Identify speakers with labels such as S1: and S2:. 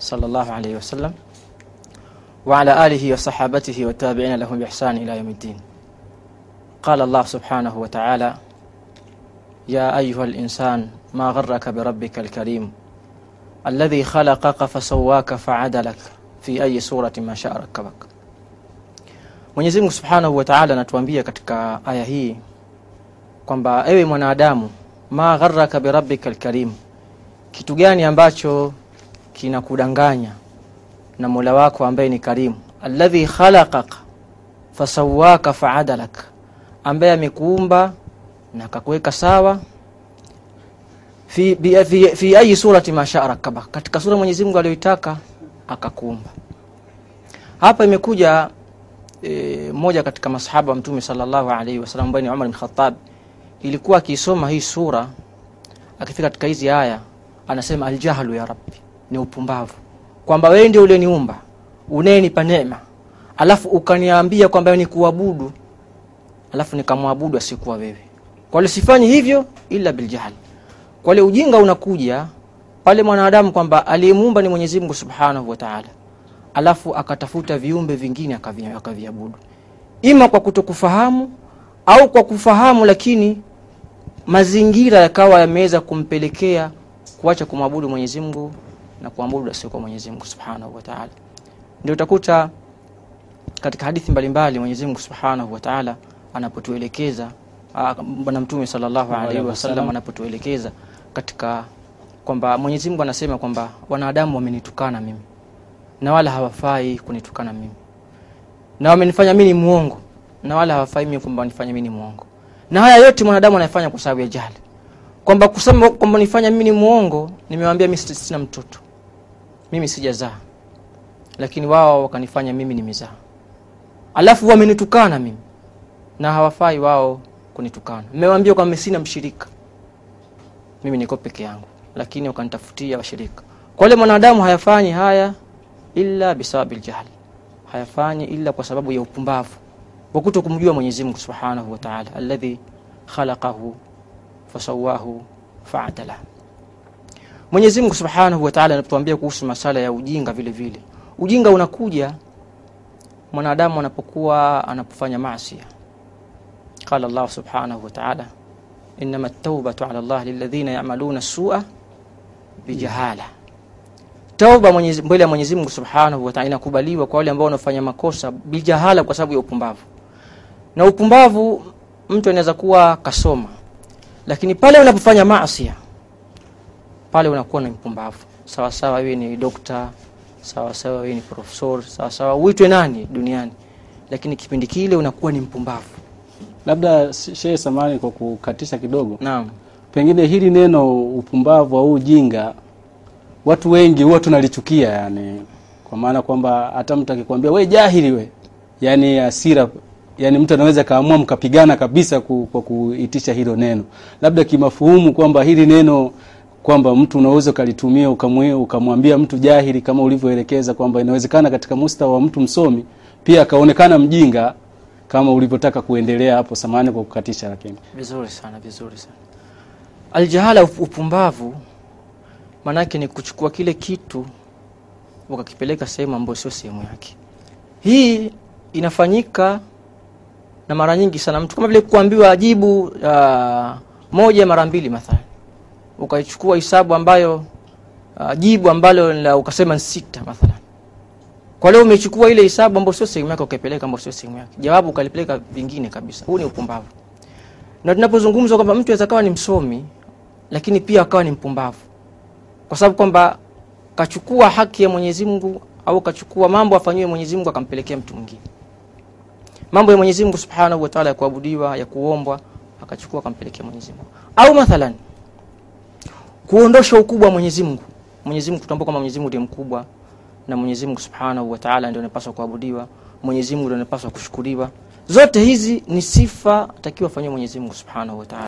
S1: صلى الله عليه وسلم وعلى آله وصحابته والتابعين لهم بإحسان إلى يوم الدين. قال الله سبحانه وتعالى يا أيها الإنسان ما غرك بربك الكريم؟ الذي خلقك فسواك فعدلك في أي سورة ما شاء ركبك. Mwenyezi Mungu Subhanahu wa Ta'ala anatuambia katika aya hii kwamba ewe mwanadamu, ma gharraka birabbika alkarim, kitu gani ambacho kinakudanganya na Mola wako ambaye ni karimu, alladhi khalaqaka fasawaka faadalak, ambaye amekuumba na akakuweka sawa. Fi, bi, fi, fi ayi surati ma shaa rakabak, katika sura Mwenyezi Mungu aliyoitaka akakuumba. Hapa imekuja e, moja katika masahaba wa Mtume sallallahu alaihi wasallam ambaye ni Umar bin Khattab, ilikuwa akisoma hii sura, akifika katika hizi aya anasema aljahlu ya rabbi, ni upumbavu, kwamba wewe ndio ulioniumba unayenipa neema, alafu ukaniambia kwamba ni kuabudu, alafu nikamwabudu asikuwa wewe. Kwa sifanyi hivyo ila biljahal, Kwa hiyo ujinga unakuja pale mwanadamu kwamba aliyemuumba ni Mwenyezi Mungu Subhanahu wa alafu akatafuta viumbe vingine akavi- akaviabudu, ima kwa kutokufahamu au kwa kufahamu, lakini mazingira yakawa yameweza kumpelekea kuacha kumwabudu Mwenyezi Mungu na kuabudu asiokuwa Mwenyezi Mungu Subhanahu wa Ta'ala. Ndio utakuta katika hadithi mbalimbali Mwenyezi Mungu Subhanahu wa Ta'ala anapotuelekeza ah, Bwana Mtume sallallahu alaihi wasallam anapotuelekeza katika kwamba Mwenyezi Mungu anasema kwamba wanadamu wamenitukana mimi na wala hawafai kunitukana mimi, na wamenifanya mimi ni muongo na wala hawafai mimi kwamba wanifanya mimi ni muongo. Na haya yote mwanadamu anayafanya kwa sababu ya jahili, kwamba kusema kwamba nifanya mimi ni muongo. Nimewaambia mimi sina mtoto, mimi sijazaa, lakini wao wakanifanya mimi nimezaa, alafu wamenitukana mimi. Na hawafai wao kunitukana. mmewambia kwamba sina mshirika, mimi niko peke yangu, lakini wakanitafutia washirika. Kwa hiyo mwanadamu hayafanyi haya illa bisababil ljahli. Hayafanyi ila kwa sababu ya upumbavu. Wa kuto kumjua Mwenyezi Mungu Subhanahu wa Ta'ala, alladhi khalaqahu fasawahu fa'adala. Mwenyezi Mungu Subhanahu wa Ta'ala anatuambia kuhusu masala ya ujinga vile vile. Ujinga unakuja mwanadamu anapokuwa anapofanya maasi. Qala Allah Subhanahu wa Ta'ala, innama at-taubatu 'ala Allah lilladhina ya'maluna as-su'a bijahala Tauba mwenyezi, mbele ya Mwenyezi Mungu Subhanahu wa Ta'ala inakubaliwa kwa wale ambao wanafanya makosa bijahala, kwa sababu ya upumbavu. Na upumbavu mtu anaweza kuwa kasoma, lakini pale unapofanya maasi, pale unakuwa ni mpumbavu. Sawasawa sawa wewe ni dokta, sawasawa sawa wewe ni profesor, sawa sawa uitwe nani duniani, lakini kipindi kile unakuwa ni mpumbavu.
S2: Labda Shehe Samani, kwa kukatisha kidogo,
S1: Naam,
S2: pengine hili neno upumbavu au ujinga watu wengi huwa tunalichukia, yani. Kwa maana kwamba hata mtu akikwambia we jahili we, yani asira yani mtu anaweza kaamua mkapigana kabisa kwa kuitisha hilo neno, labda kimafuhumu kwamba hili neno kwamba mtu unaweza ukalitumia ukamwambia mtu jahili kama ulivyoelekeza kwamba inawezekana katika mustawa wa mtu msomi pia akaonekana mjinga kama ulivyotaka kuendelea hapo. Samani kwa kukatisha, lakini
S1: vizuri sana, vizuri sana. Aljahala, upumbavu maanake ni kuchukua kile kitu ukakipeleka sehemu ambayo sio sehemu yake. Hii inafanyika na mara nyingi sana, mtu kama vile kuambiwa ajibu uh, moja mara mbili mathalan, ukaichukua hisabu ambayo uh, jibu ambalo la ukasema sita mathalan. Kwa leo umechukua ile hisabu ambayo sio sehemu yake ukaipeleka ambayo sio sehemu yake, jawabu ukalipeleka vingine kabisa. Huu ni upumbavu. Na tunapozungumza kwamba mtu anaweza kawa ni msomi lakini pia akawa ni mpumbavu kwa sababu kwamba kachukua haki ya Mwenyezi Mungu au kachukua mambo afanyiwe Mwenyezi Mungu akampelekea mtu mwingine. Mambo ya Mwenyezi Mungu Subhanahu wa Ta'ala ya kuabudiwa, ya kuombwa, akachukua akampelekea Mwenyezi Mungu. Au mathalan kuondosha ukubwa wa Mwenyezi Mungu. Mwenyezi Mungu tutambua kwamba Mwenyezi Mungu ndiye mkubwa na Mwenyezi Mungu Subhanahu wa Ta'ala ndio anapaswa kuabudiwa, Mwenyezi Mungu ndio anapaswa kushukuriwa. Zote hizi ni sifa takiwa afanyiwe Mwenyezi Mungu Subhanahu wa Ta'ala.